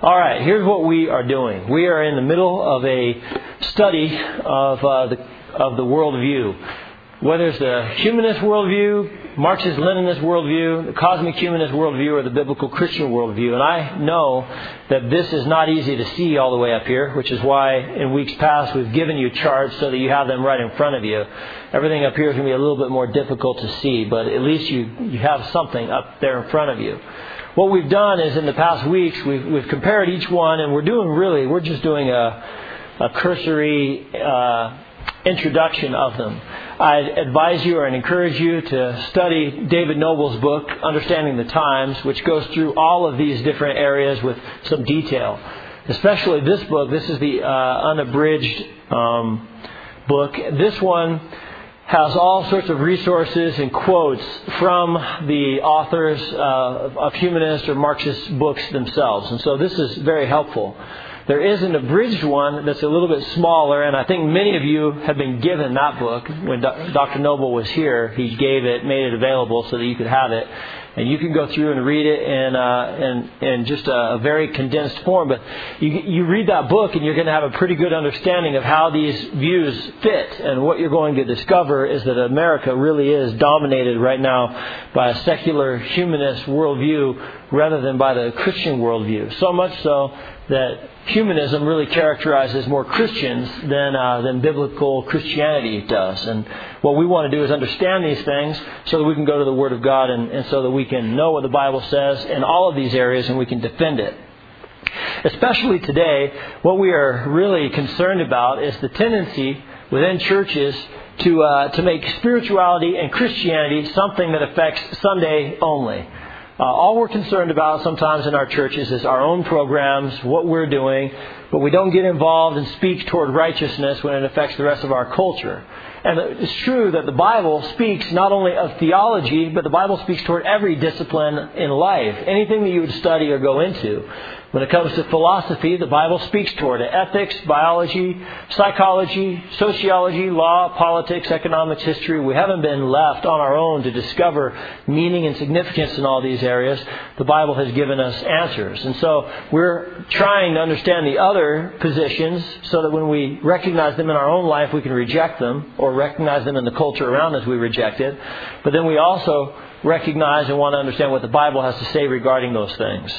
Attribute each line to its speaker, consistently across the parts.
Speaker 1: All right, here's what we are doing. We are in the middle of a study of uh, the of the worldview. Whether it's the humanist worldview, Marxist-Leninist worldview, the cosmic humanist worldview, or the biblical Christian worldview, and I know that this is not easy to see all the way up here, which is why in weeks past we've given you charts so that you have them right in front of you. Everything up here is going to be a little bit more difficult to see, but at least you you have something up there in front of you what we've done is in the past weeks we've, we've compared each one and we're doing really we're just doing a, a cursory uh, introduction of them. I advise you and encourage you to study david Noebel's book understanding the times which goes through all of these different areas with some detail. Especially this book this is the uh, unabridged um, book. This one has all sorts of resources and quotes from the authors uh, of humanist or Marxist books themselves. And so this is very helpful. There is an abridged one that's a little bit smaller, and I think many of you have been given that book. When Dr. Noebel was here, he gave it, made it available so that you could have it and you can go through and read it in uh, in, in just a, a very condensed form. But you you read that book, and you're going to have a pretty good understanding of how these views fit. And what you're going to discover is that America really is dominated right now by a secular humanist worldview rather than by the Christian worldview. So much so that humanism really characterizes more Christians than uh, than biblical Christianity does. And what we want to do is understand these things so that we can go to the Word of God and, and so that we can know what the Bible says in all of these areas and we can defend it. Especially today, what we are really concerned about is the tendency within churches to uh, to make spirituality and Christianity something that affects Sunday only. Uh, all we're concerned about sometimes in our churches is our own programs, what we're doing, but we don't get involved and speak toward righteousness when it affects the rest of our culture. And it's true that the Bible speaks not only of theology, but the Bible speaks toward every discipline in life. Anything that you would study or go into. When it comes to philosophy, the Bible speaks toward it. Ethics, biology, psychology, sociology, law, politics, economics, history. We haven't been left on our own to discover meaning and significance in all these areas. The Bible has given us answers. And so we're trying to understand the other positions so that when we recognize them in our own life, we can reject them or recognize them in the culture around us, we reject it. But then we also recognize and want to understand what the Bible has to say regarding those things.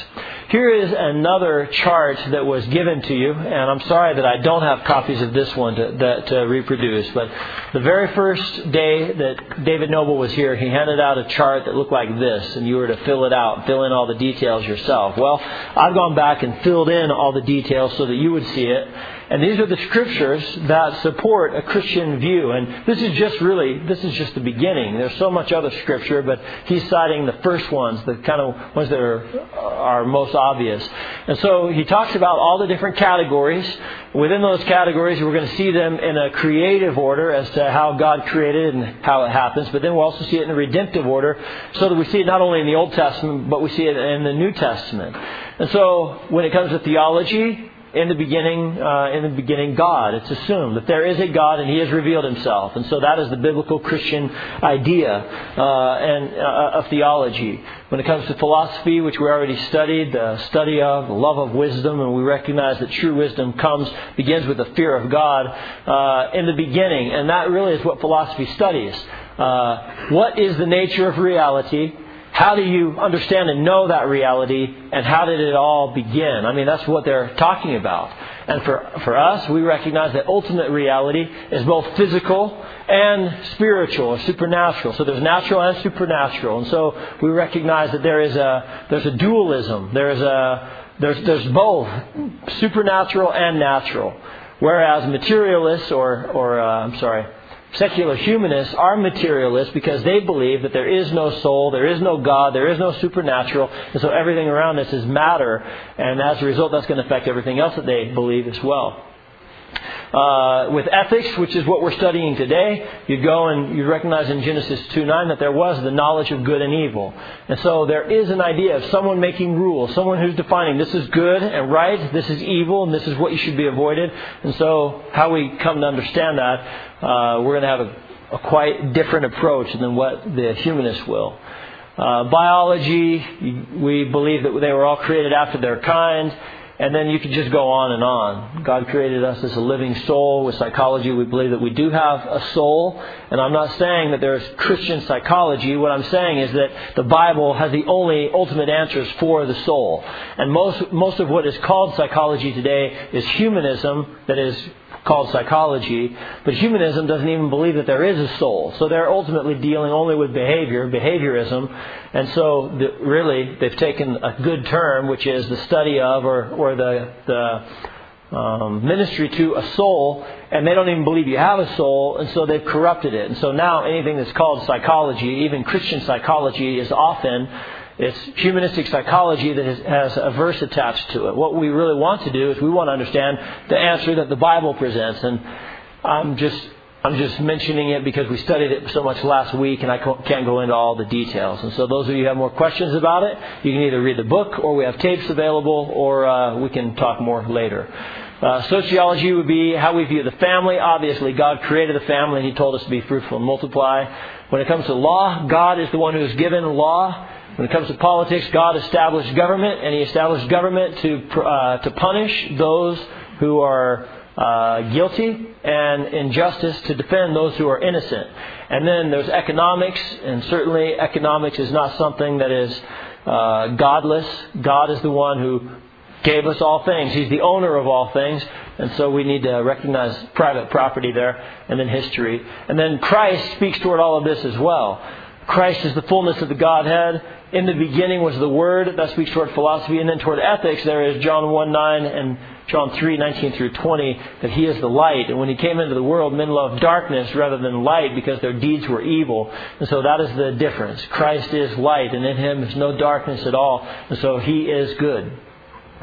Speaker 1: Here is another chart that was given to you, and I'm sorry that I don't have copies of this one to, that, to reproduce, but the very first day that David Noebel was here, he handed out a chart that looked like this, and you were to fill it out, fill in all the details yourself. Well, I've gone back and filled in all the details so that you would see it. And these are the scriptures that support a Christian view. And this is just really, this is just the beginning. There's so much other scripture, but he's citing the first ones, the kind of ones that are, are most obvious. And so he talks about all the different categories. Within those categories, we're going to see them in a creative order as to how God created and how it happens, but then we'll also see it in a redemptive order so that we see it not only in the Old Testament, but we see it in the New Testament. And so when it comes to theology, in the beginning, uh, in the beginning, God. It's assumed that there is a God and He has revealed Himself, and so that is the biblical Christian idea uh, and uh, of theology. When it comes to philosophy, which we already studied, the study of, the love of wisdom, and we recognize that true wisdom comes begins with the fear of God uh, in the beginning, and that really is what philosophy studies. Uh, what is the nature of reality? How do you understand and know that reality, and how did it all begin? I mean, that's what they're talking about. And for, for us, we recognize that ultimate reality is both physical and spiritual or supernatural. So there's natural and supernatural. And so we recognize that there is a, there's a dualism. There's, a, there's, there's both supernatural and natural. Whereas materialists or, or uh, I'm sorry, secular humanists are materialists because they believe that there is no soul, there is no God, there is no supernatural, and so everything around us is matter, and as a result, that's going to affect everything else that they believe as well. Uh, with ethics, which is what we're studying today, you go and you recognize in Genesis 2 9 that there was the knowledge of good and evil. And so there is an idea of someone making rules, someone who's defining this is good and right, this is evil, and this is what you should be avoided. And so, how we come to understand that, uh, we're going to have a, a, quite different approach than what the humanists will. Uh, biology, we believe that they were all created after their kind And then you could just go on and on. God created us as a living soul. With psychology, we believe that we do have a soul. And I'm not saying that there's Christian psychology. What I'm saying is that the Bible has the only ultimate answers for the soul. And most, most of what is called psychology today is humanism that is called psychology, but humanism doesn't even believe that there is a soul. So they're ultimately dealing only with behavior, behaviorism, and so the, really they've taken a good term, which is the study of or, or the, the um, ministry to a soul, and they don't even believe you have a soul, and so they've corrupted it. And so now anything that's called psychology, even Christian psychology, is often it's humanistic psychology that has, a verse attached to it. What we really want to do is we want to understand the answer that the Bible presents. And I'm just I'm just mentioning it because we studied it so much last week and I can't go into all the details. And so those of you who have more questions about it, you can either read the book or we have tapes available or uh, we can talk more later. Uh, sociology would be how we view the family. Obviously, God created the family and He told us to be fruitful and multiply. When it comes to law, God is the one who has given law. When it comes to politics, God established government, and He established government to uh, to punish those who are uh, guilty, and injustice to defend those who are innocent. And then there's economics, and certainly economics is not something that is uh, godless. God is the one who gave us all things. He's the owner of all things. And so we need to recognize private property there, and then history. And then Christ speaks toward all of this as well. Christ is the fullness of the Godhead. In the beginning was the Word. That speaks toward philosophy. And then toward ethics, there is John 1 9 and John 3 19 through 20, that He is the light. And when He came into the world, men loved darkness rather than light because their deeds were evil. And so that is the difference. Christ is light, and in Him is no darkness at all. And so He is good.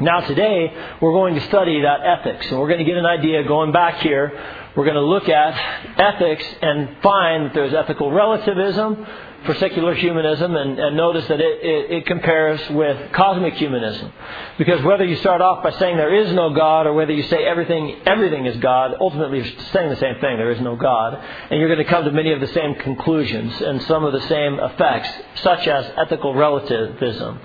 Speaker 1: Now, today, we're going to study that ethics. And we're going to get an idea going back here. We're going to look at ethics and find that there's ethical relativism, for secular humanism and, and notice that it, it, it, compares with cosmic humanism. Because whether you start off by saying there is no God or whether you say everything, everything is God, ultimately you're saying the same thing, there is no God. And you're going to come to many of the same conclusions and some of the same effects, such as ethical relativism.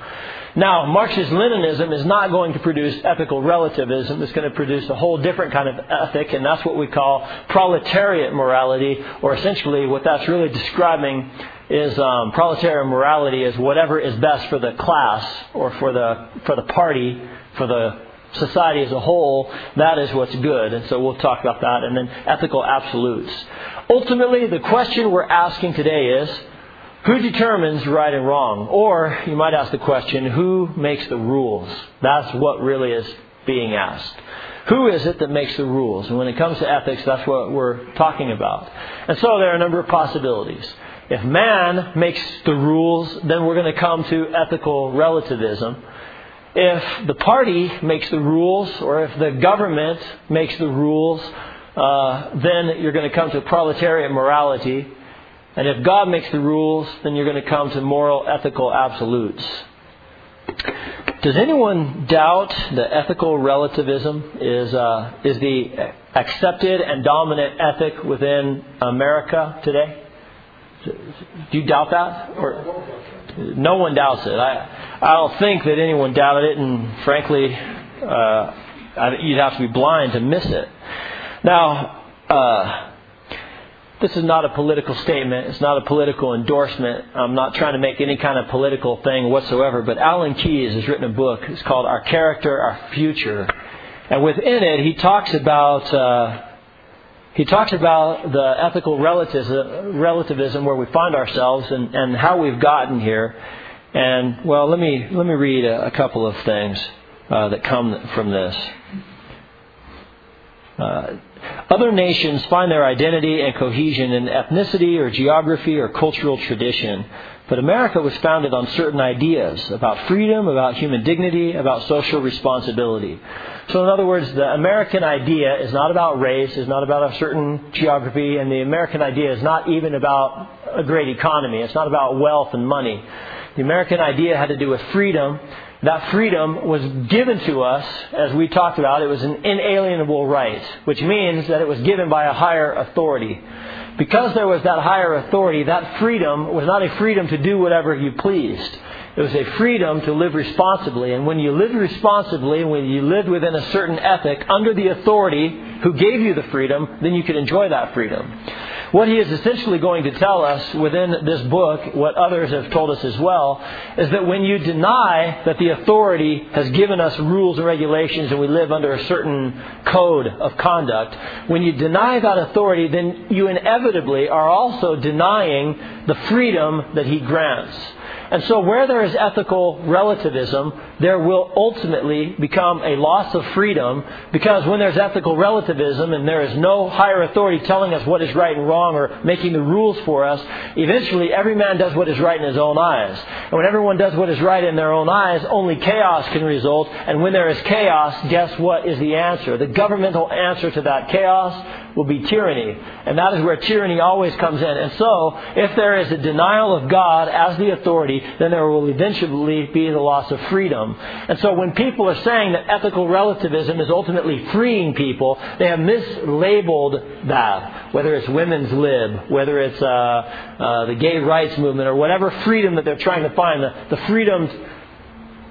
Speaker 1: Now, Marxist Leninism is not going to produce ethical relativism. It's going to produce a whole different kind of ethic, and that's what we call proletariat morality, or essentially what that's really describing is um, proletarian morality is whatever is best for the class or for the for the party for the society as a whole. That is what's good. And so we'll talk about that. And then ethical absolutes. Ultimately the question we're asking today is who determines right and wrong? Or you might ask the question who makes the rules? That's what really is being asked. Who is it that makes the rules? And when it comes to ethics, that's what we're talking about. And so there are a number of possibilities. If man makes the rules, then we're going to come to ethical relativism. If the party makes the rules, or if the government makes the rules, uh, then you're going to come to proletariat morality. And if God makes the rules, then you're going to come to moral, ethical absolutes. Does anyone doubt that ethical relativism is, uh, is the accepted and dominant ethic within America today? Do you doubt that? Or no one doubts it. I I don't think that anyone doubted it, and frankly, uh, you'd have to be blind to miss it. Now, uh, this is not a political statement. It's not a political endorsement. I'm not trying to make any kind of political thing whatsoever. But Alan Keyes has written a book. It's called Our Character, Our Future, and within it, he talks about. Uh, he talks about the ethical relativism, where we find ourselves and, and how we've gotten here. And well, let me let me read a, a couple of things uh, that come from this. Uh, other nations find their identity and cohesion in ethnicity or geography or cultural tradition. But America was founded on certain ideas about freedom, about human dignity, about social responsibility. So, in other words, the American idea is not about race, is not about a certain geography, and the American idea is not even about a great economy. It's not about wealth and money. The American idea had to do with freedom. That freedom was given to us, as we talked about, it was an inalienable right, which means that it was given by a higher authority because there was that higher authority, that freedom was not a freedom to do whatever you pleased. It was a freedom to live responsibly. And when you live responsibly, when you live within a certain ethic under the authority who gave you the freedom, then you can enjoy that freedom. What he is essentially going to tell us within this book, what others have told us as well, is that when you deny that the authority has given us rules and regulations and we live under a certain code of conduct, when you deny that authority, then you inevitably are also denying the freedom that he grants. And so, where there is ethical relativism, there will ultimately become a loss of freedom because when there's ethical relativism and there is no higher authority telling us what is right and wrong or making the rules for us, eventually every man does what is right in his own eyes. And when everyone does what is right in their own eyes, only chaos can result. And when there is chaos, guess what is the answer? The governmental answer to that chaos will be tyranny. And that is where tyranny always comes in. And so, if there is a denial of God as the authority, then there will eventually be the loss of freedom. And so when people are saying that ethical relativism is ultimately freeing people, they have mislabeled that. Whether it's women's lib, whether it's uh, uh, the gay rights movement, or whatever freedom that they're trying to find, the, the freedoms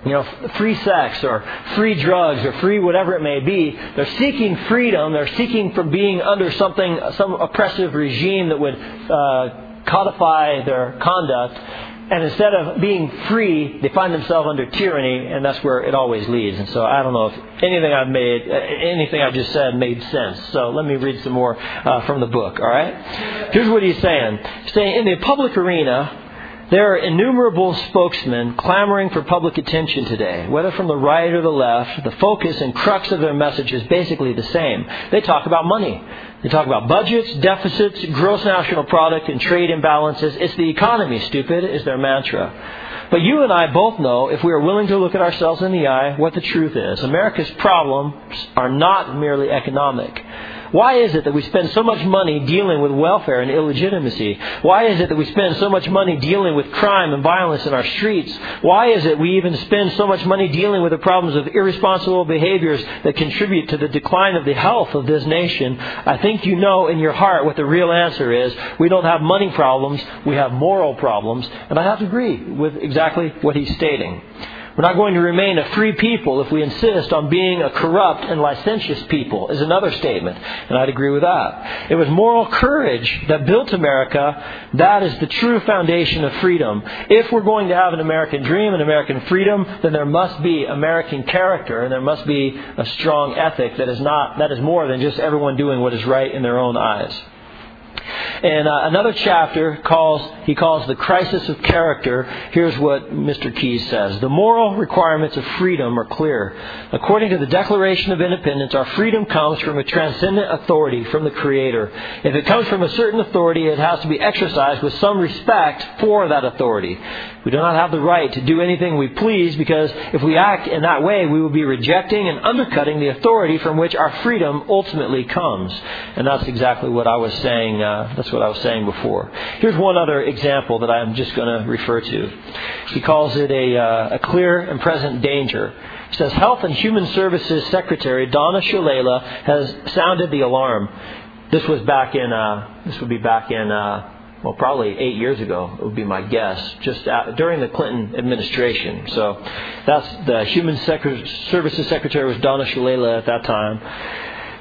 Speaker 1: you know, free sex or free drugs or free whatever it may be. They're seeking freedom. They're seeking from being under something, some oppressive regime that would uh, codify their conduct. And instead of being free, they find themselves under tyranny, and that's where it always leads. And so I don't know if anything I've made, uh, anything I've just said made sense. So let me read some more uh, from the book. All right. Here's what he's saying. He's saying in the public arena, there are innumerable spokesmen clamoring for public attention today, whether from the right or the left. The focus and crux of their message is basically the same. They talk about money. They talk about budgets, deficits, gross national product, and trade imbalances. It's the economy, stupid, is their mantra. But you and I both know, if we are willing to look at ourselves in the eye, what the truth is. America's problems are not merely economic. Why is it that we spend so much money dealing with welfare and illegitimacy? Why is it that we spend so much money dealing with crime and violence in our streets? Why is it we even spend so much money dealing with the problems of irresponsible behaviors that contribute to the decline of the health of this nation? I think you know in your heart what the real answer is. We don't have money problems, we have moral problems, and I have to agree with exactly what he's stating. We're not going to remain a free people if we insist on being a corrupt and licentious people, is another statement. And I'd agree with that. It was moral courage that built America. That is the true foundation of freedom. If we're going to have an American dream, an American freedom, then there must be American character and there must be a strong ethic that is not, that is more than just everyone doing what is right in their own eyes. And uh, another chapter calls he calls the crisis of character. Here's what Mr. Keyes says: The moral requirements of freedom are clear. According to the Declaration of Independence, our freedom comes from a transcendent authority from the Creator. If it comes from a certain authority, it has to be exercised with some respect for that authority. We do not have the right to do anything we please because if we act in that way, we will be rejecting and undercutting the authority from which our freedom ultimately comes. And that's exactly what I was saying. Uh, that's what I was saying before. Here's one other example that I'm just going to refer to. He calls it a, uh, a clear and present danger. He says Health and Human Services Secretary Donna Shalala has sounded the alarm. This was back in. Uh, this would be back in uh, well, probably eight years ago, would be my guess, just during the Clinton administration. So that's the Human Services Secretary was Donna Shalala at that time.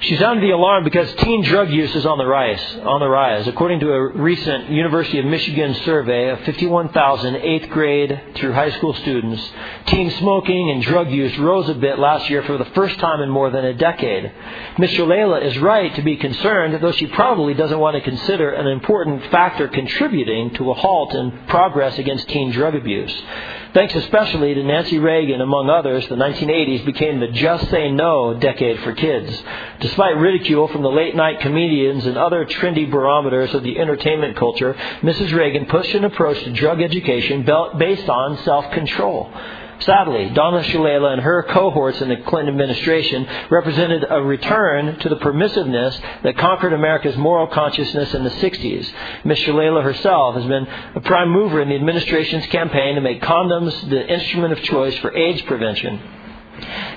Speaker 1: She sounded the alarm because teen drug use is on the rise. On the rise, according to a recent University of Michigan survey of 51,000 eighth grade through high school students, teen smoking and drug use rose a bit last year for the first time in more than a decade. Ms. Shalala is right to be concerned, though she probably doesn't want to consider an important factor contributing to a halt in progress against teen drug abuse. Thanks especially to Nancy Reagan, among others, the 1980s became the just say no decade for kids. Despite ridicule from the late night comedians and other trendy barometers of the entertainment culture, Mrs. Reagan pushed an approach to drug education based on self control. Sadly, Donna Shalala and her cohorts in the Clinton administration represented a return to the permissiveness that conquered America's moral consciousness in the 60s. Ms. Shalala herself has been a prime mover in the administration's campaign to make condoms the instrument of choice for AIDS prevention.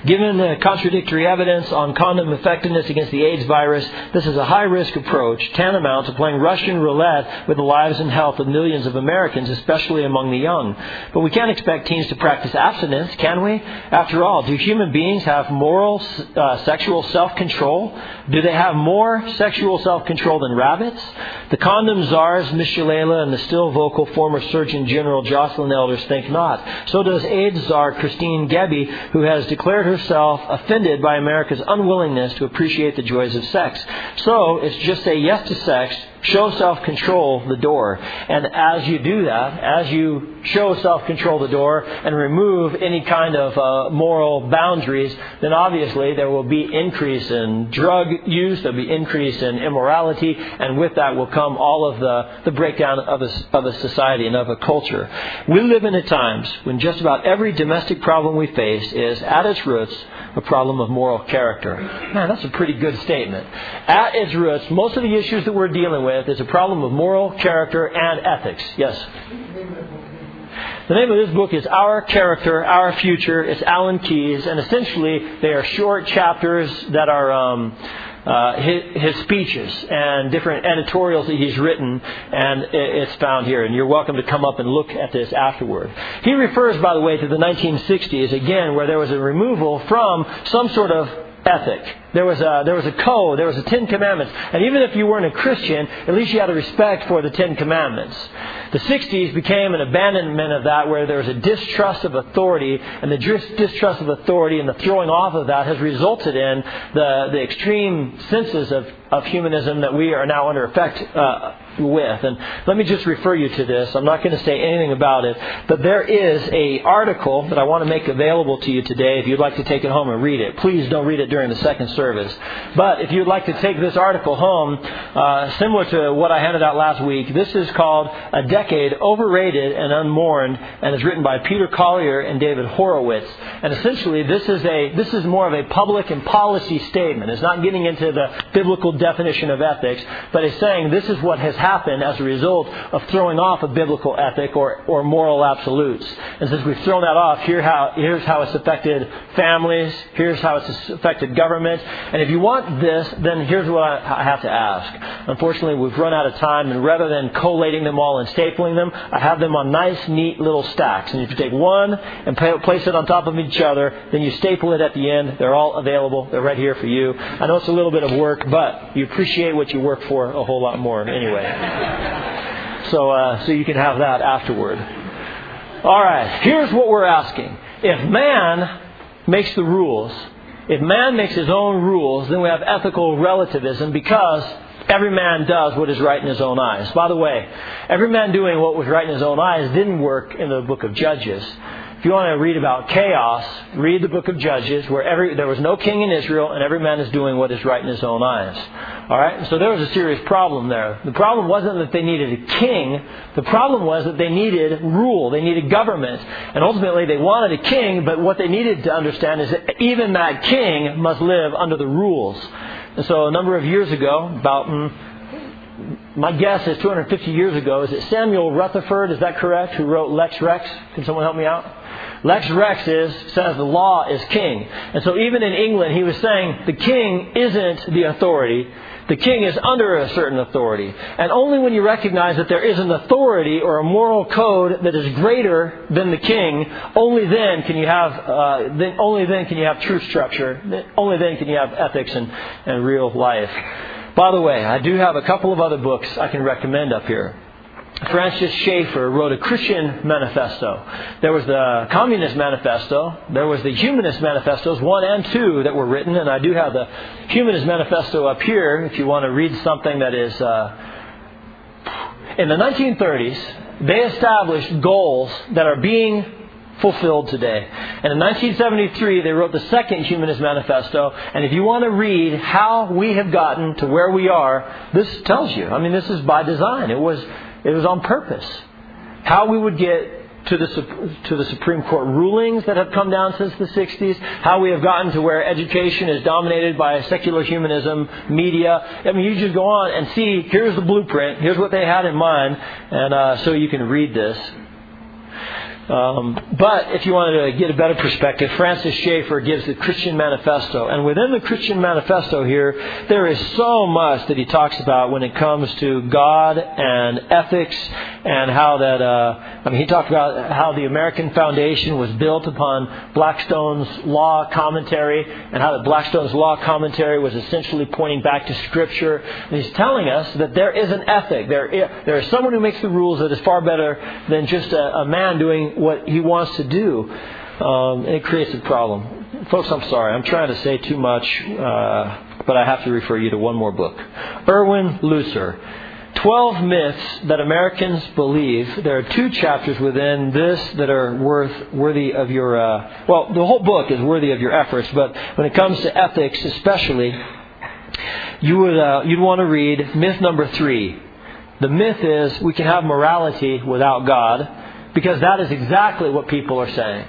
Speaker 1: Given the contradictory evidence on condom effectiveness against the AIDS virus, this is a high risk approach, tantamount to playing Russian roulette with the lives and health of millions of Americans, especially among the young. But we can't expect teens to practice abstinence, can we? After all, do human beings have moral uh, sexual self control? Do they have more sexual self control than rabbits? The condom czars, Miss Shalala, and the still vocal former Surgeon General Joycelyn Elders think not. So does AIDS czar Kristine Gebbie, who has declared herself offended by America's unwillingness to appreciate the joys of sex. So it's just say yes to sex, show self control the door. And as you do that, as you show self control the door and remove any kind of uh, moral boundaries, then obviously there will be increase in drug use, there'll be increase in immorality, and with that will come all of the, the breakdown of a, of a society and of a culture. We live in a times when just about every domestic problem we face is at its roots a problem of moral character. Man, that's a pretty good statement. At its roots, most of the issues that we're dealing with is a problem of moral character and ethics. Yes? The name of this book is Our Character, Our Future. It's Alan Keyes, and essentially they are short chapters that are um, uh, his, his, speeches and different editorials that he's written, and it's found here. And you're welcome to come up and look at this afterward. He refers, by the way, to the 1960s again, where there was a removal from some sort of ethic. There was a there was a code. There was a Ten Commandments. And even if you weren't a Christian, at least you had a respect for the Ten Commandments. The 60s became an abandonment of that, where there was a distrust of authority, and the distrust of authority and the throwing off of that has resulted in the the extreme senses of of humanism that we are now under effect. Uh, with. And let me just refer you to this. I'm not going to say anything about it, but there is a article that I want to make available to you today. If you'd like to take it home and read it, please don't read it during the second service service. But if you'd like to take this article home, uh, similar to what I handed out last week, this is called A Decade Overrated and Unmourned, and is written by Peter Collier and David Horowitz. And essentially, this is a this is more of a public and policy statement. It's not getting into the biblical definition of ethics, but it's saying this is what has happened as a result of throwing off a biblical ethic or, or moral absolutes. And since we've thrown that off, here how, here's how it's affected families, here's how it's affected government, and if you want this, then here's what I have to ask. Unfortunately, we've run out of time, and rather than collating them all and stapling them, I have them on nice, neat little stacks. And if you take one and place it on top of each other, then you staple it at the end. They're all available. They're right here for you. I know it's a little bit of work, but you appreciate what you work for a whole lot more anyway. so, uh, so you can have that afterward. All right, here's what we're asking. If man makes the rules, if man makes his own rules, then we have ethical relativism because every man does what is right in his own eyes. By the way, every man doing what was right in his own eyes didn't work in the book of Judges. If you want to read about chaos, read the book of Judges, where every, there was no king in Israel, and every man is doing what is right in his own eyes. All right, so there was a serious problem there. The problem wasn't that they needed a king. The problem was that they needed rule. They needed government, and ultimately they wanted a king. But what they needed to understand is that even that king must live under the rules. And so a number of years ago, about mm, my guess is 250 years ago, is it Samuel Rutherford? Is that correct? Who wrote Lex Rex? Can someone help me out? Lex Rex is, says the law is king. And so even in England, he was saying the king isn't the authority. The king is under a certain authority. And only when you recognize that there is an authority or a moral code that is greater than the king, only then can you have, uh, then, only then can you have true structure. Only then can you have ethics and, and real life. By the way, I do have a couple of other books I can recommend up here. Francis Schaeffer wrote a Christian manifesto. There was the Communist Manifesto. There was the Humanist Manifestos, one and two, that were written. And I do have the Humanist Manifesto up here if you want to read something that is. Uh, in the 1930s, they established goals that are being fulfilled today. And in 1973, they wrote the second Humanist Manifesto. And if you want to read how we have gotten to where we are, this tells you. I mean, this is by design. It was it was on purpose. How we would get to the, to the Supreme Court rulings that have come down since the 60s, how we have gotten to where education is dominated by secular humanism, media. I mean, you just go on and see, here's the blueprint, here's what they had in mind, and uh, so you can read this. Um, but if you wanted to get a better perspective, Francis Schaeffer gives the Christian Manifesto. And within the Christian Manifesto here, there is so much that he talks about when it comes to God and ethics and how that, uh, I mean, he talked about how the American Foundation was built upon Blackstone's law commentary and how that Blackstone's law commentary was essentially pointing back to Scripture. And he's telling us that there is an ethic. There, there is someone who makes the rules that is far better than just a, a man doing what he wants to do. Um, it creates a problem. Folks, I'm sorry. I'm trying to say too much, uh, but I have to refer you to one more book. Erwin Lutzer. 12 myths that Americans believe. There are two chapters within this that are worth worthy of your uh, well, the whole book is worthy of your efforts, but when it comes to ethics especially, you would uh, you'd want to read myth number 3. The myth is we can have morality without God because that is exactly what people are saying.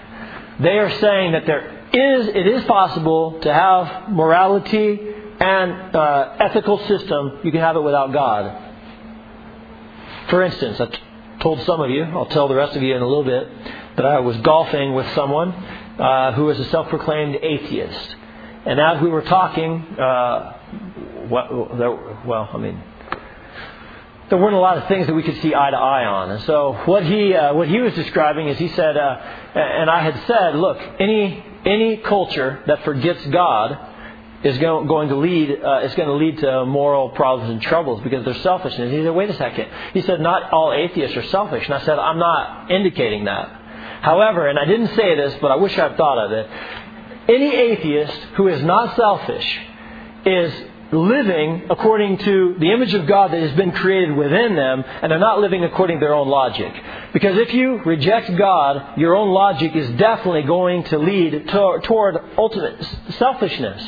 Speaker 1: They are saying that there is, it is possible to have morality and uh, ethical system. You can have it without God. For instance, I t- told some of you, I'll tell the rest of you in a little bit, that I was golfing with someone uh, who is a self-proclaimed atheist. And as we were talking, uh, well, well, I mean, there weren't a lot of things that we could see eye to eye on. And so what he uh, what he was describing is he said, uh, and I had said, look, any any culture that forgets God is going, going to lead uh, is going to lead to moral problems and troubles because they're selfishness. He said, wait a second. He said, not all atheists are selfish. And I said, I'm not indicating that. However, and I didn't say this, but I wish I'd thought of it. Any atheist who is not selfish is living according to the image of God that has been created within them, and they're not living according to their own logic. Because if you reject God, your own logic is definitely going to lead to, toward ultimate selfishness.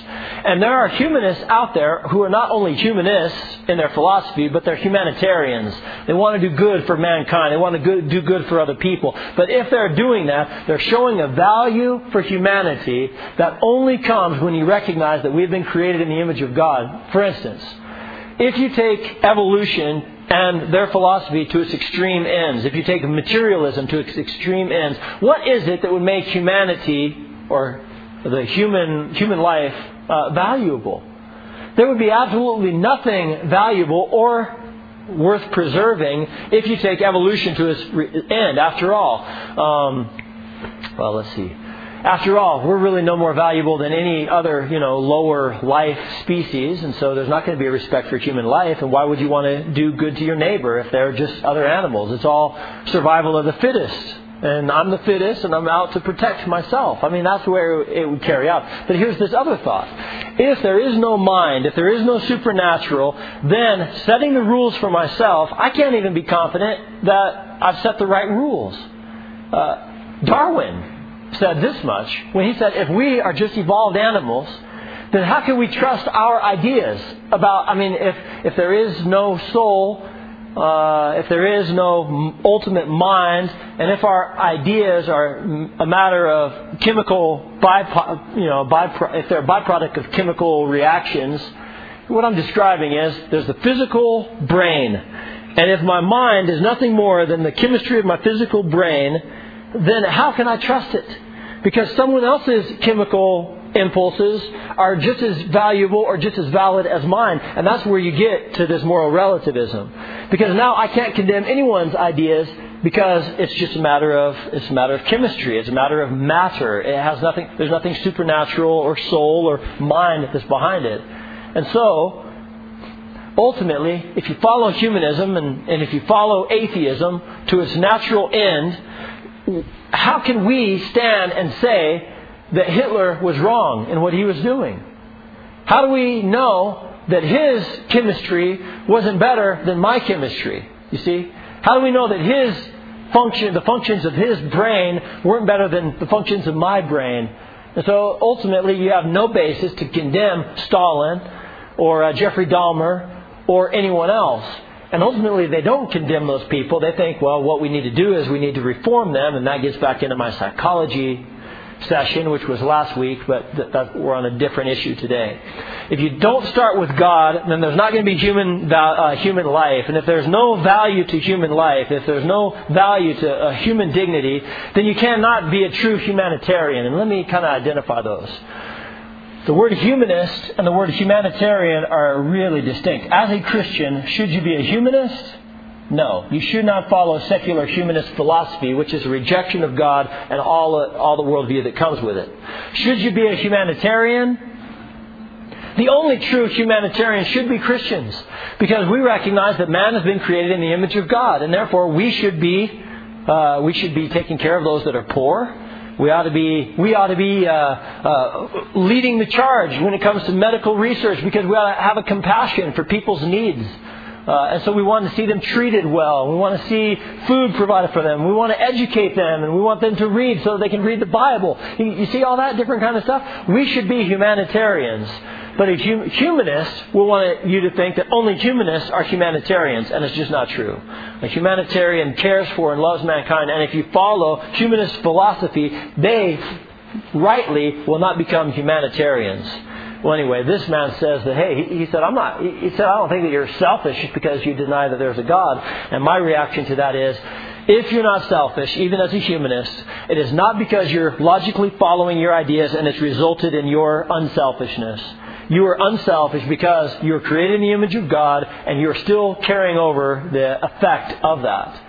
Speaker 1: And there are humanists out there who are not only humanists in their philosophy, but they're humanitarians. They want to do good for mankind. They want to do good for other people. But if they're doing that, they're showing a value for humanity that only comes when you recognize that we've been created in the image of God. For instance, if you take evolution and their philosophy to its extreme ends, if you take materialism to its extreme ends, what is it that would make humanity or the human human life uh, valuable? There would be absolutely nothing valuable or worth preserving if you take evolution to its end. After all, um, well, let's see. After all, we're really no more valuable than any other, you know, lower life species, and so there's not going to be a respect for human life. And why would you want to do good to your neighbor if they're just other animals? It's all survival of the fittest. And I'm the fittest, and I'm out to protect myself. I mean, that's where it would carry out. But here's this other thought. If there is no mind, if there is no supernatural, then setting the rules for myself, I can't even be confident that I've set the right rules. Uh, Darwin said this much when he said, if we are just evolved animals, then how can we trust our ideas about, I mean, if, if there is no soul, uh, if there is no ultimate mind, and if our ideas are a matter of chemical byproduct, you know, bypro- if they're a byproduct of chemical reactions, what I'm describing is there's the physical brain. And if my mind is nothing more than the chemistry of my physical brain, then how can I trust it? Because someone else's chemical impulses are just as valuable or just as valid as mine. And that's where you get to this moral relativism. Because now I can't condemn anyone's ideas because it's just a matter of it's a matter of chemistry. It's a matter of matter. It has nothing there's nothing supernatural or soul or mind that's behind it. And so ultimately, if you follow humanism and, and if you follow atheism to its natural end, how can we stand and say that Hitler was wrong in what he was doing? How do we know that his chemistry wasn't better than my chemistry? You see? How do we know that his function, the functions of his brain, weren't better than the functions of my brain? And so ultimately, you have no basis to condemn Stalin or uh, Jeffrey Dahmer or anyone else. And ultimately, they don't condemn those people. They think, well, what we need to do is we need to reform them, and that gets back into my psychology. session, which was last week, but th- that, we're on a different issue today. If you don't start with God, then there's not going to be human uh, human life, and if there's no value to human life, if there's no value to uh, human dignity, then you cannot be a true humanitarian. And let me kind of identify those. The word humanist and the word humanitarian are really distinct. As a Christian, should you be a humanist? No, you should not follow secular humanist philosophy, which is a rejection of God and all, all the worldview that comes with it. Should you be a humanitarian? The only true humanitarians should be Christians, because we recognize that man has been created in the image of God, and therefore we should be uh, we should be taking care of those that are poor. We ought to be we ought to be uh, uh, leading the charge when it comes to medical research, because we ought to have a compassion for people's needs. Uh, and so we want to see them treated well. We want to see food provided for them. We want to educate them, and we want them to read so they can read the Bible. You, you see all that different kind of stuff? We should be humanitarians. But a hum- humanist will want you to think that only humanists are humanitarians, and it's just not true. A humanitarian cares for and loves mankind, and if you follow humanist philosophy, they rightly will not become humanitarians. Well, anyway, this man says that, hey, he, said, I'm not, he, he said, I don't think that you're selfish because you deny that there's a God. And my reaction to that is, if you're not selfish, even as a humanist, it is not because you're logically following your ideas and it's resulted in your unselfishness. You are unselfish because you are created in the image of God and you're still carrying over the effect of that.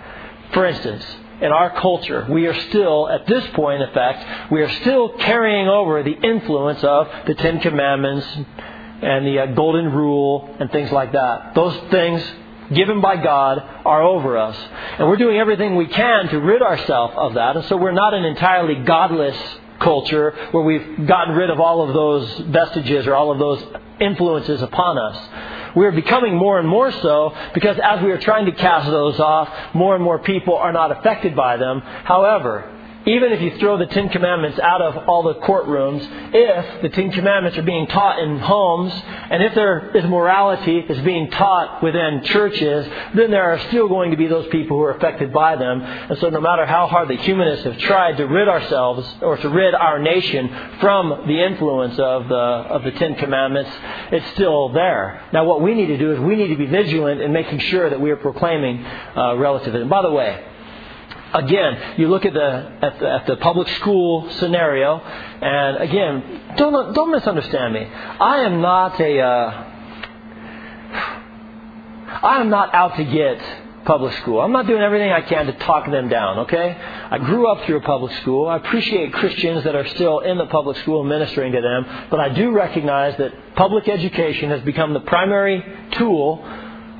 Speaker 1: For instance, in our culture, we are still, at this point, in fact, we are still carrying over the influence of the Ten Commandments and the uh, Golden Rule and things like that. Those things given by God are over us. And we're doing everything we can to rid ourselves of that. And so we're not an entirely godless culture where we've gotten rid of all of those vestiges or all of those influences upon us. We are becoming more and more so because as we are trying to cast those off, more and more people are not affected by them. However, even if you throw the Ten Commandments out of all the courtrooms, if the Ten Commandments are being taught in homes, and if there is morality is being taught within churches, then there are still going to be those people who are affected by them. And so no matter how hard the humanists have tried to rid ourselves, or to rid our nation from the influence of the, of the Ten Commandments, it's still there. Now what we need to do is we need to be vigilant in making sure that we are proclaiming uh, relativism. By the way, again, you look at the, at the, at the public school scenario, and again, don't don't misunderstand me. I am not a uh, I am not out to get public school. I'm not doing everything I can to talk them down, okay? I grew up through a public school. I appreciate Christians that are still in the public school ministering to them, but I do recognize that public education has become the primary tool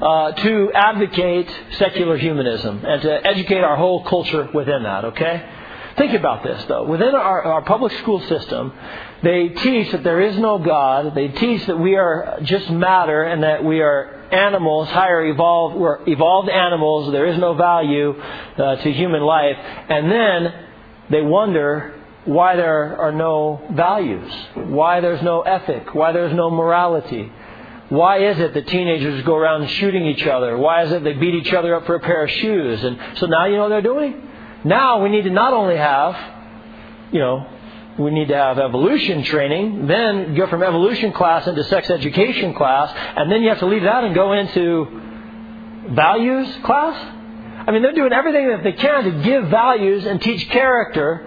Speaker 1: uh, to advocate secular humanism and to educate our whole culture within that, okay? Think about this, though. Within our, our public school system, they teach that there is no God. They teach that we are just matter and that we are animals, higher evolved, we're evolved animals. There is no value uh, to human life. And then they wonder why there are no values, why there's no ethic, why there's no morality. Why is it that teenagers go around shooting each other? Why is it they beat each other up for a pair of shoes? And so now you know what they're doing? Now we need to not only have, you know, we need to have evolution training, then go from evolution class into sex education class, and then you have to leave that and go into values class? I mean, they're doing everything that they can to give values and teach character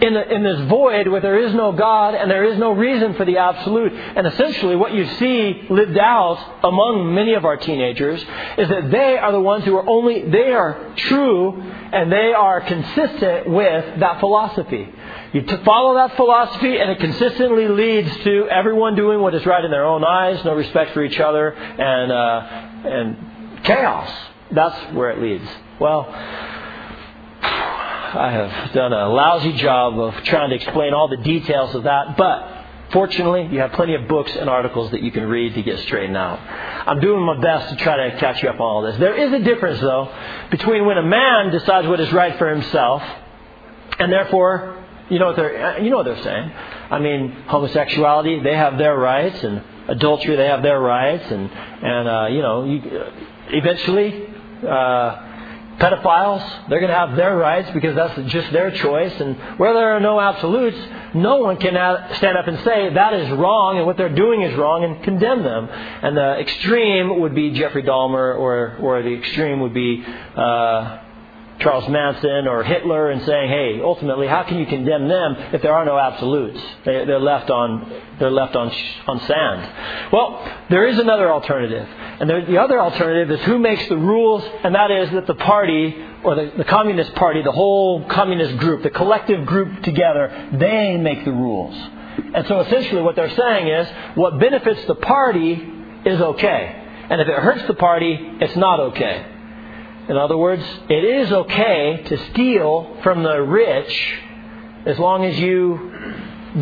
Speaker 1: in, in this void where there is no God and there is no reason for the absolute. And essentially, what you see lived out among many of our teenagers is that they are the ones who are only, they are true and they are consistent with that philosophy. You follow that philosophy, and it consistently leads to everyone doing what is right in their own eyes, no respect for each other, and uh, and chaos. That's where it leads. Well, I have done a lousy job of trying to explain all the details of that, but fortunately, you have plenty of books and articles that you can read to get straightened out. I'm doing my best to try to catch you up on all this. There is a difference, though, between when a man decides what is right for himself, and therefore, you know what they're, you know what they're saying. I mean, homosexuality, they have their rights, and adultery, they have their rights, and and uh, you know, you, eventually. Uh, pedophiles, they're going to have their rights because that's just their choice. And where there are no absolutes, no one can stand up and say that is wrong and what they're doing is wrong and condemn them. And the extreme would be Jeffrey Dahmer, or, or the extreme would be uh, Charles Manson or Hitler and saying, hey, ultimately, how can you condemn them if there are no absolutes? They, are left on they're left on on sand. Well, there is another alternative, and there, the other alternative is who makes the rules, and that is that the party or the, the Communist Party, the whole communist group, the collective group together, they make the rules. And so essentially, what they're saying is, what benefits the party is okay, and if it hurts the party, it's not okay. In other words, it is okay to steal from the rich as long as you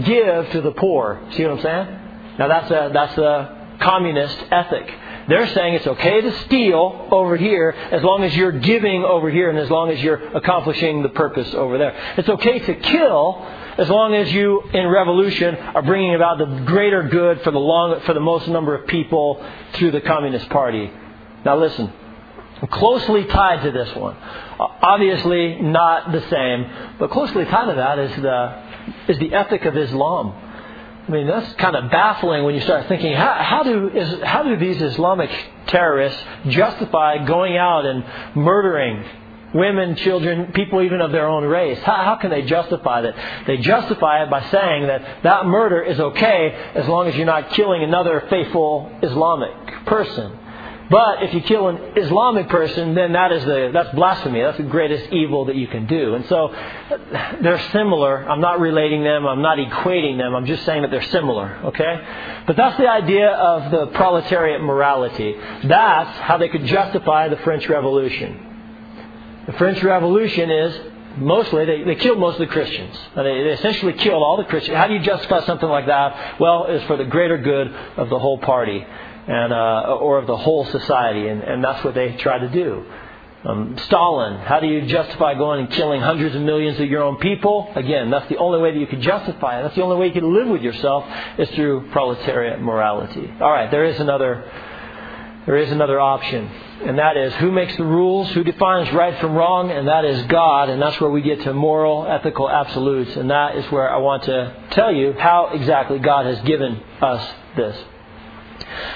Speaker 1: give to the poor. See what I'm saying? Now that's a that's a communist ethic. They're saying it's okay to steal over here as long as you're giving over here and as long as you're accomplishing the purpose over there. It's okay to kill as long as you, in revolution, are bringing about the greater good for the long, for the most number of people through the Communist Party. Now listen, closely tied to this one. Obviously not the same, but closely tied to that is the, is the ethic of Islam. I mean, that's kind of baffling when you start thinking, how, how, do, is, how do these Islamic terrorists justify going out and murdering women, children, people even of their own race. How, how, can they justify that? They justify it by saying that that murder is okay as long as you're not killing another faithful Islamic person. But if you kill an Islamic person, then that is the, that's blasphemy. That's the greatest evil that you can do. And so they're similar. I'm not relating them. I'm not equating them. I'm just saying that they're similar. Okay? But that's the idea of the proletariat morality. That's how they could justify the French Revolution. The French Revolution is mostly they, they killed most of the Christians. They, they essentially killed all the Christians. How do you justify something like that? Well, it's for the greater good of the whole party and uh, or of the whole society, and, and that's what they try to do. Um, Stalin, how do you justify going and killing hundreds of millions of your own people? Again, that's the only way that you can justify it. That's the only way you can live with yourself is through proletariat morality. All right, there is another there is another option, and that is who makes the rules, who defines right from wrong, and that is God, and that's where we get to moral, ethical absolutes, and that is where I want to tell you how exactly God has given us this.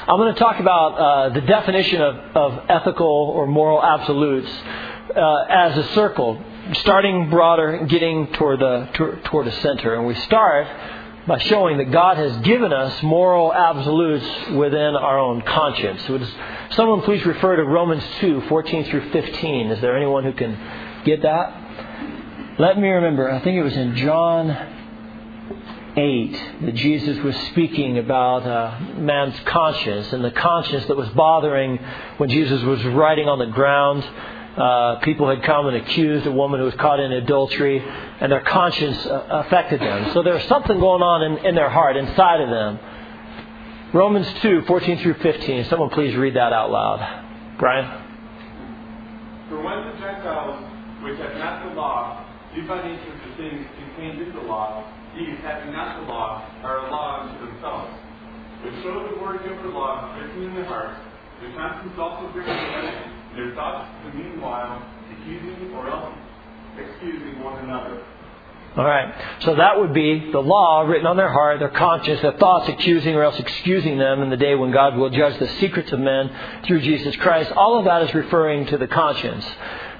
Speaker 1: I'm going to talk about uh, the definition of, of, ethical or moral absolutes uh, as a circle, starting broader and getting toward the toward the center. And we start by showing that God has given us moral absolutes within our own conscience. Would someone please refer to Romans 2, 14 through 15? Is there anyone who can get that? Let me remember. I think it was in John 8 that Jesus was speaking about uh, man's conscience and the conscience that was bothering when Jesus was writing on the ground. Uh, people had come and accused a woman who was caught in adultery, and their conscience uh, affected them. So there was something going on in, in their heart, inside of them. Romans 2, 14 through 15. Someone please read that out loud. Brian?
Speaker 2: For when the Gentiles, which have not the law, do by nature the things contained in the law, these, having not the law, are a law unto themselves. But show the working of the law written in their hearts, the conscience also brings them their thoughts the meanwhile accusing or else excusing one another.
Speaker 1: All right. So that would be the law written on their heart, their conscience, their thoughts accusing or else excusing them in the day when God will judge the secrets of men through Jesus Christ. All of that is referring to the conscience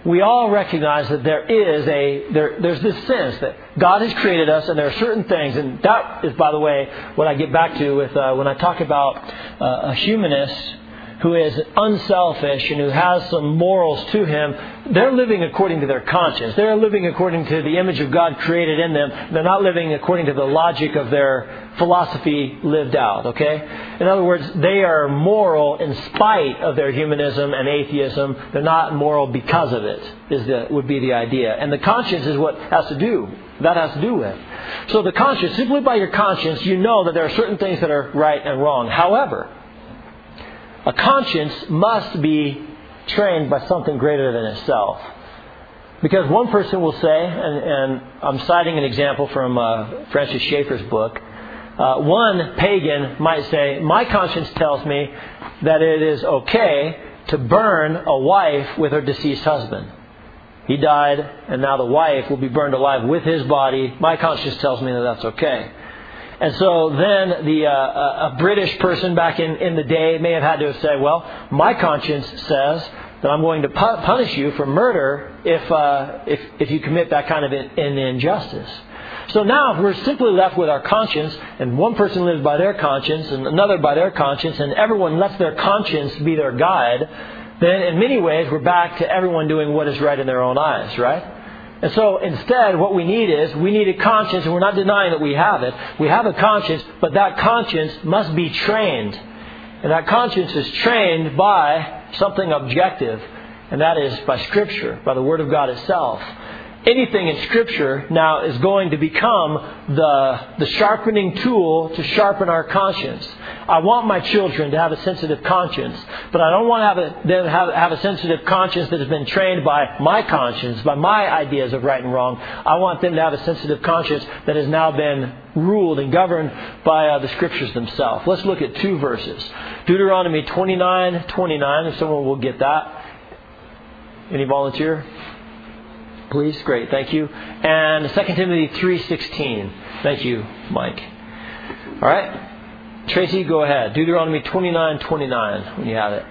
Speaker 1: we all recognize that there is a there, there's this sense that God has created us, and there are certain things, and that is, by the way, what I get back to with uh, when I talk about uh, a humanist who is unselfish and who has some morals to him, they're living according to their conscience. They're living according to the image of God created in them. They're not living according to the logic of their philosophy lived out, okay? In other words, they are moral in spite of their humanism and atheism. They're not moral because of it, is the, would be the idea. And the conscience is what has to do. That has to do with. So the conscience, simply by your conscience, you know that there are certain things that are right and wrong. However, a conscience must be trained by something greater than itself. Because one person will say, and, and I'm citing an example from uh, Francis Schaeffer's book, uh, one pagan might say, My conscience tells me that it is okay to burn a wife with her deceased husband. He died, and now the wife will be burned alive with his body. My conscience tells me that that's okay. And so then the, uh, a British person back in, in the day may have had to have said, well, my conscience says that I'm going to pu- punish you for murder if, uh, if, if you commit that kind of in injustice. So now, if we're simply left with our conscience, and one person lives by their conscience, and another by their conscience, and everyone lets their conscience be their guide, then in many ways we're back to everyone doing what is right in their own eyes, right? And so instead, what we need is we need a conscience, and we're not denying that we have it. We have a conscience, but that conscience must be trained. And that conscience is trained by something objective, and that is by Scripture, by the Word of God itself anything in Scripture now is going to become the, the sharpening tool to sharpen our conscience. I want my children to have a sensitive conscience, but I don't want to have a, them have, have a sensitive conscience that has been trained by my conscience, by my ideas of right and wrong. I want them to have a sensitive conscience that has now been ruled and governed by uh, the Scriptures themselves. Let's look at two verses. Deuteronomy 29, 29, if someone will get that. Any volunteer? Please? Great, thank you. And 2 Timothy 3.16. Thank you, Mike. All right. Tracy, go ahead. Deuteronomy 29.29 when you have it.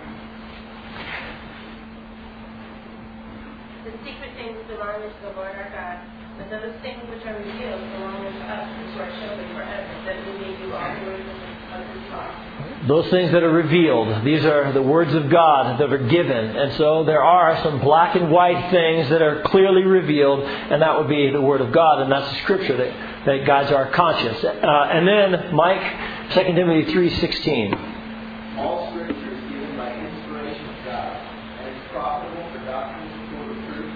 Speaker 3: The secret things belong to the Lord our God, but those things which are revealed belong to us and to our children forever, that we may do all the words of his law.
Speaker 1: Those things that are revealed, these are the words of God that are given. And so there are some black and white things that are clearly revealed, and that would be the Word of God, and that's the Scripture that, that guides our conscience. Uh, and then, Mike, 2 Timothy 3.16.
Speaker 4: All Scripture is given by inspiration of God, and is profitable for doctrine, for reproof,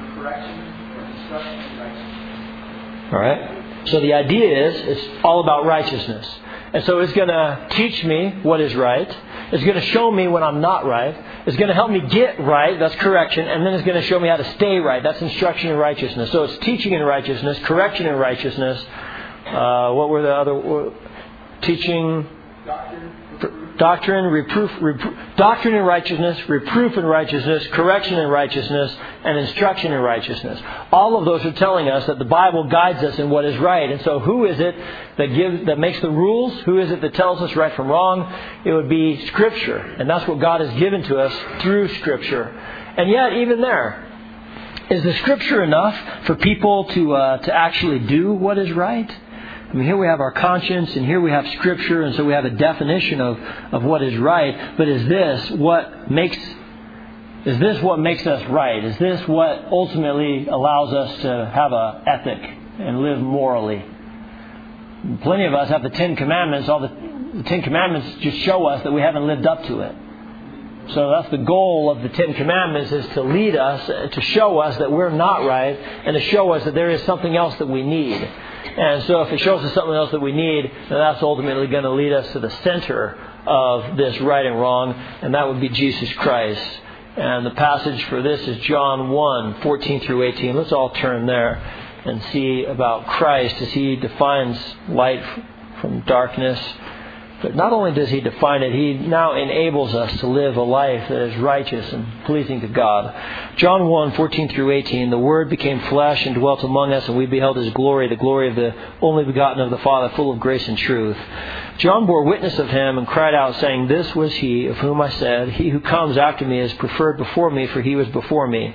Speaker 4: for correction, for instruction in righteousness.
Speaker 1: All right? So the idea is, it's all about righteousness. And so it's going to teach me what is right. It's going to show me when I'm not right. It's going to help me get right. That's correction. And then it's going to show me how to stay right. That's instruction in righteousness. So it's teaching in righteousness, correction in righteousness. Uh, what were the other? Teaching.
Speaker 4: Doctrine,
Speaker 1: doctrine, reproof, doctrine in righteousness, reproof in righteousness, correction in righteousness, and instruction in righteousness. All of those are telling us that the Bible guides us in what is right. And so, who is it that gives that makes the rules? Who is it that tells us right from wrong? It would be Scripture, and that's what God has given to us through Scripture. And yet, even there, is the Scripture enough for people to uh, to actually do what is right? I mean, here we have our conscience, and here we have Scripture, and so we have a definition of, of what is right. But is this what makes is this what makes us right? Is this what ultimately allows us to have a ethic and live morally? Plenty of us have the Ten Commandments. All the, the Ten Commandments just show us that we haven't lived up to it. So that's the goal of the Ten Commandments is to lead us, to show us that we're not right, and to show us that there is something else that we need. And so if it shows us something else that we need, then that's ultimately going to lead us to the center of this right and wrong, and that would be Jesus Christ. And the passage for this is John 1, 14 through 18. Let's all turn there and see about Christ as he defines light from darkness but not only does he define it, he now enables us to live a life that is righteous and pleasing to God. John 1, 14 through 18, the Word became flesh and dwelt among us, and we beheld his glory, the glory of the only begotten of the Father, full of grace and truth. John bore witness of him and cried out, saying, This was he of whom I said, He who comes after me is preferred before me, for he was before me.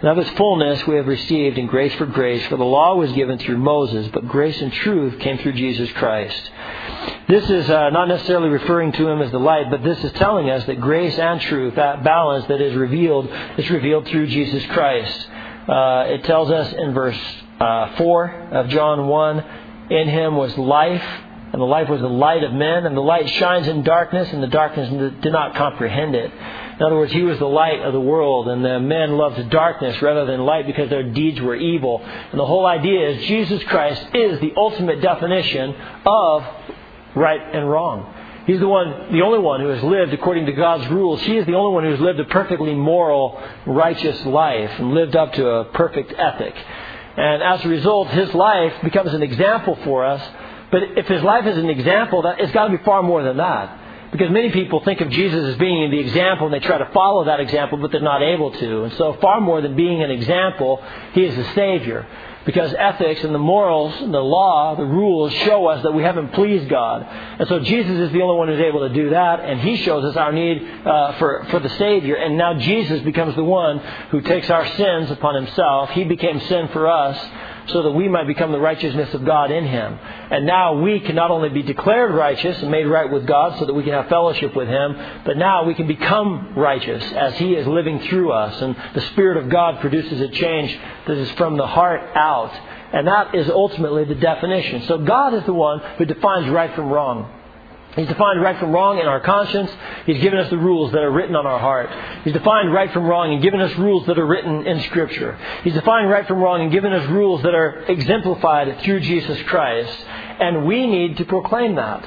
Speaker 1: And of his fullness we have received in grace for grace, for the law was given through Moses, but grace and truth came through Jesus Christ. This is uh, not necessarily referring to him as the light, but this is telling us that grace and truth, that balance that is revealed, is revealed through Jesus Christ. Uh, it tells us in verse uh, 4 of John 1 In him was life, and the life was the light of men, and the light shines in darkness, and the darkness did not comprehend it. In other words, he was the light of the world, and the men loved darkness rather than light because their deeds were evil. And the whole idea is Jesus Christ is the ultimate definition of right and wrong. He's the one, the only one who has lived according to God's rules. He is the only one who has lived a perfectly moral, righteous life and lived up to a perfect ethic. And as a result, his life becomes an example for us. But if his life is an example, that, it's got to be far more than that. Because many people think of Jesus as being the example and they try to follow that example, but they're not able to. And so, far more than being an example, he is the Savior. Because ethics and the morals and the law, the rules show us that we haven't pleased God. And so Jesus is the only one who's able to do that, and He shows us our need uh, for, for the Savior. And now Jesus becomes the one who takes our sins upon Himself. He became sin for us so that we might become the righteousness of God in Him. And now we can not only be declared righteous and made right with God so that we can have fellowship with Him, but now we can become righteous as He is living through us. And the Spirit of God produces a change that is from the heart out. And that is ultimately the definition. So God is the one who defines right from wrong. He's defined right from wrong in our conscience. He's given us the rules that are written on our heart. He's defined right from wrong and given us rules that are written in Scripture. He's defined right from wrong and given us rules that are exemplified through Jesus Christ. And we need to proclaim that.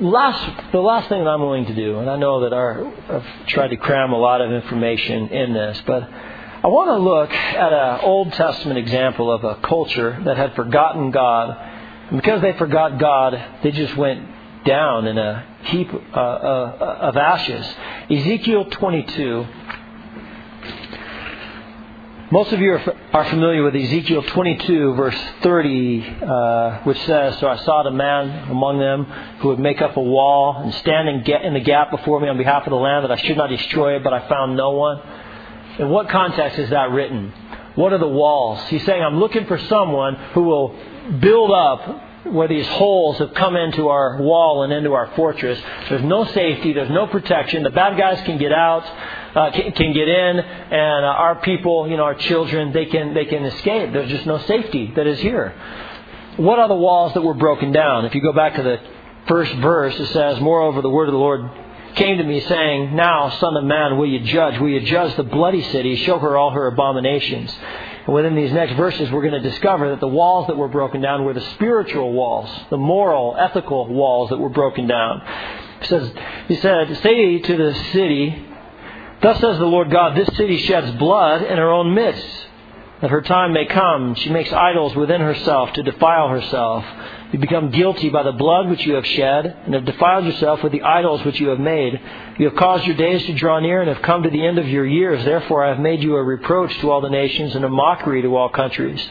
Speaker 1: Last, the last thing that I'm willing to do, and I know that our, I've tried to cram a lot of information in this, but I want to look at an Old Testament example of a culture that had forgotten God. And because they forgot God, they just went down in a heap uh, uh, of ashes. Ezekiel 22. Most of you are familiar with Ezekiel 22, verse 30, uh, which says, So I saw a man among them who would make up a wall and stand in the gap before me on behalf of the land that I should not destroy it, but I found no one. In what context is that written? What are the walls? He's saying, I'm looking for someone who will build up where these holes have come into our wall and into our fortress. There's no safety, there's no protection. The bad guys can get out, uh, can, can, get in, and uh, our people, you know, our children, they can they can escape. There's just no safety that is here. What are the walls that were broken down? If you go back to the first verse, it says, "Moreover, the word of the Lord." Came to me saying, Now, Son of Man, will you judge? Will you judge the bloody city? Show her all her abominations. And within these next verses, we're going to discover that the walls that were broken down were the spiritual walls, the moral, ethical walls that were broken down. He says, he said, Say to the city, Thus says the Lord God, this city sheds blood in her own midst, that her time may come. She makes idols within herself to defile herself. You become guilty by the blood which you have shed, and have defiled yourself with the idols which you have made. You have caused your days to draw near, and have come to the end of your years. Therefore I have made you a reproach to all the nations, and a mockery to all countries.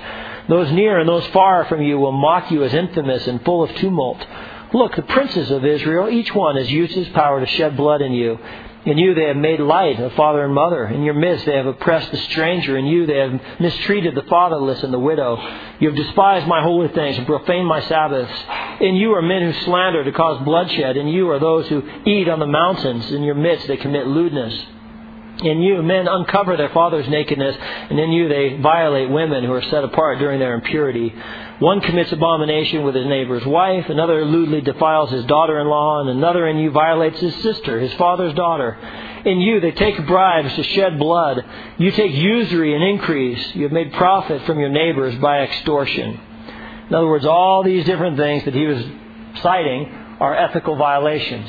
Speaker 1: Those near and those far from you will mock you as infamous and full of tumult. Look, the princes of Israel, each one has used his power to shed blood in you. In you they have made light of father and mother. In your midst they have oppressed the stranger. In you they have mistreated the fatherless and the widow. You have despised my holy things and profaned my Sabbaths. In you are men who slander to cause bloodshed. In you are those who eat on the mountains. In your midst they commit lewdness. In you, men uncover their father's nakedness, and in you they violate women who are set apart during their impurity. One commits abomination with his neighbor's wife, another lewdly defiles his daughter in law, and another in you violates his sister, his father's daughter. In you they take bribes to shed blood. You take usury and increase. You have made profit from your neighbors by extortion. In other words, all these different things that he was citing are ethical violations.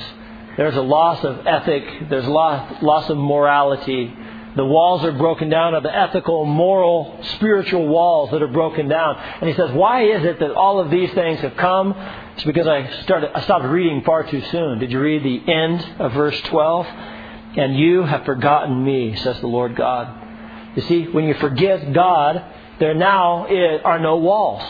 Speaker 1: There's a loss of ethic, there's loss, loss of morality, the walls are broken down of the ethical, moral, spiritual walls that are broken down. And he says, why is it that all of these things have come? It's because I started, I stopped reading far too soon. Did you read the end of verse 12? And you have forgotten me, says the Lord God. You see, when you forget God, there now are no walls.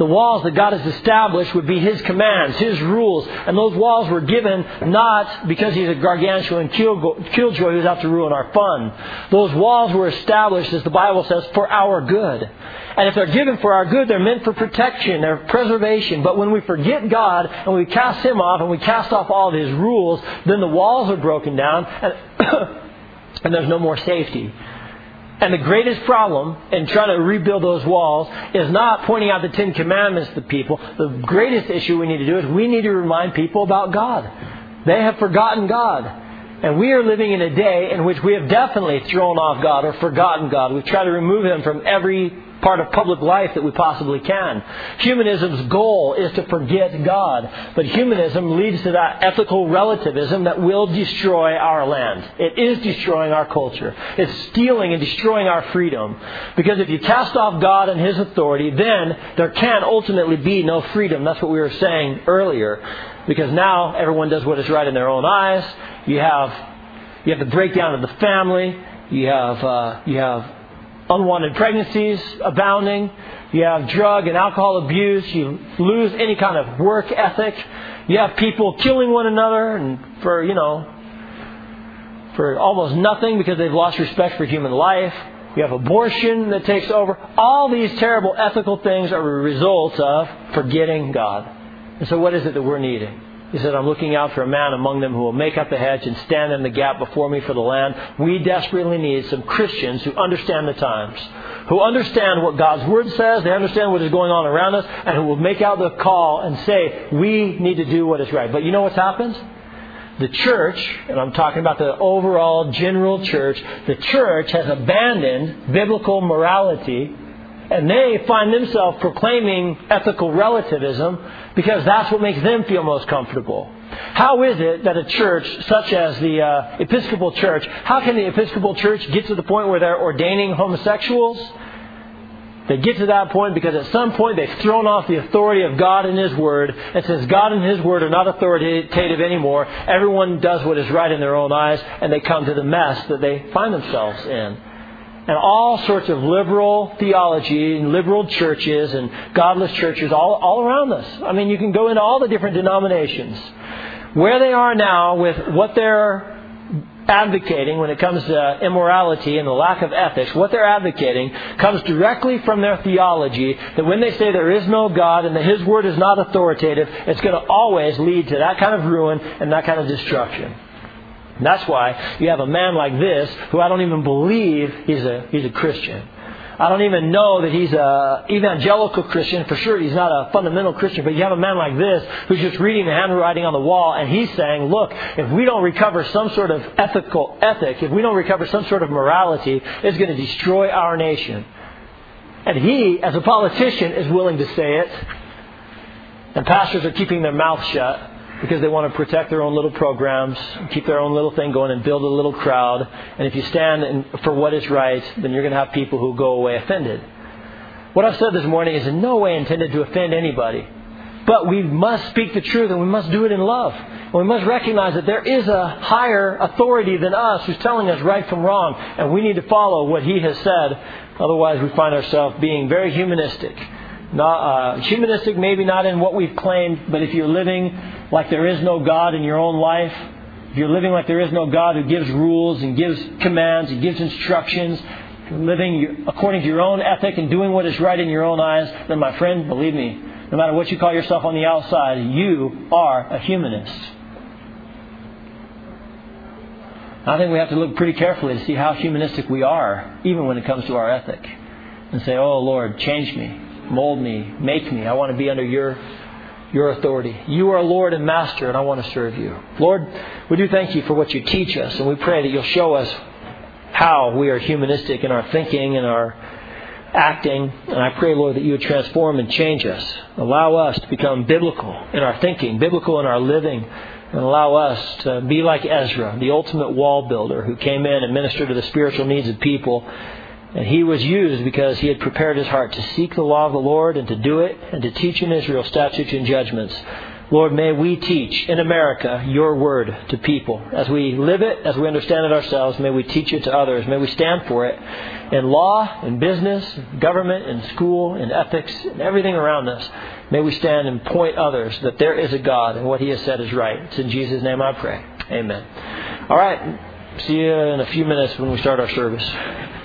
Speaker 1: The walls that God has established would be His commands, His rules. And those walls were given not because He's a gargantuan killjoy who's out to ruin our fun. Those walls were established, as the Bible says, for our good. And if they're given for our good, they're meant for protection, they're preservation. But when we forget God and we cast Him off and we cast off all of His rules, then the walls are broken down and, and there's no more safety. And the greatest problem in trying to rebuild those walls is not pointing out the Ten Commandments to people. The greatest issue we need to do is we need to remind people about God. They have forgotten God. And we are living in a day in which we have definitely thrown off God or forgotten God. We've tried to remove Him from every part of public life that we possibly can. Humanism's goal is to forget God, but humanism leads to that ethical relativism that will destroy our land. It is destroying our culture. It's stealing and destroying our freedom. Because if you cast off God and His authority, then there can ultimately be no freedom. That's what we were saying earlier. Because now everyone does what is right in their own eyes. You have you have the breakdown of the family. You have uh, you have unwanted pregnancies abounding. You have drug and alcohol abuse. You lose any kind of work ethic. You have people killing one another and for you know for almost nothing because they've lost respect for human life. You have abortion that takes over. All these terrible ethical things are a result of forgetting God. And so, what is it that we're needing? He said, I'm looking out for a man among them who will make up the hedge and stand in the gap before me for the land. We desperately need some Christians who understand the times, who understand what God's Word says, they understand what is going on around us, and who will make out the call and say, we need to do what is right. But you know what's happened? the church, and I'm talking about the overall general church, the church has abandoned biblical morality and they find themselves proclaiming ethical relativism because that's what makes them feel most comfortable. How is it that a church such as the uh, Episcopal Church, how can the Episcopal Church get to the point where they're ordaining homosexuals? They get to that point because at some point they've thrown off the authority of God and His Word. And since God and His Word are not authoritative anymore, everyone does what is right in their own eyes and they come to the mess that they find themselves in. And all sorts of liberal theology and liberal churches and godless churches all, all around us. I mean, you can go into all the different denominations. Where they are now with what they're advocating when it comes to immorality and the lack of ethics, what they're advocating comes directly from their theology that when they say there is no God and that His Word is not authoritative, it's going to always lead to that kind of ruin and that kind of destruction. That's why you have a man like this who I don't even believe he's a, he's a Christian. I don't even know that he's a evangelical Christian. For sure, he's not a fundamental Christian. But you have a man like this who's just reading the handwriting on the wall, and he's saying, "Look, if we don't recover some sort of ethical ethic, if we don't recover some sort of morality, it's going to destroy our nation." And he, as a politician, is willing to say it. And pastors are keeping their mouths shut because they want to protect their own little programs, keep their own little thing going, and build a little crowd. And if you stand for what is right, then you're going to have people who go away offended. What I've said this morning is in no way intended to offend anybody. But we must speak the truth and we must do it in love. And we must recognize that there is a higher authority than us who's telling us right from wrong, and we need to follow what he has said. Otherwise, we find ourselves being very humanistic not, uh, humanistic, maybe not in what we've claimed, but if you're living like there is no God in your own life, if you're living like there is no God who gives rules and gives commands and gives instructions, living according to your own ethic and doing what is right in your own eyes, then my friend, believe me, no matter what you call yourself on the outside, you are a humanist. I think we have to look pretty carefully to see how humanistic we are, even when it comes to our ethic, and say, Oh Lord, change me mold me, make me. I want to be under your your authority. You are Lord and Master, and I want to serve you. Lord, we do thank you for what you teach us, and we pray that you'll show us how we are humanistic in our thinking and our acting. And I pray, Lord, that you would transform and change us. Allow us to become biblical in our thinking, biblical in our living, and allow us to be like Ezra, the ultimate wall builder who came in and ministered to the spiritual needs of people and he was used because he had prepared his heart to seek the law of the Lord and to do it and to teach in Israel statutes and judgments. Lord, may we teach in America your word to people. As we live it, as we understand it ourselves, may we teach it to others. May we stand for it in law, in business, government, in school, in ethics, in everything around us. May we stand and point others that there is a God and what he has said is right. It's in Jesus' name I pray. Amen. All right. See you in a few minutes when we start our service.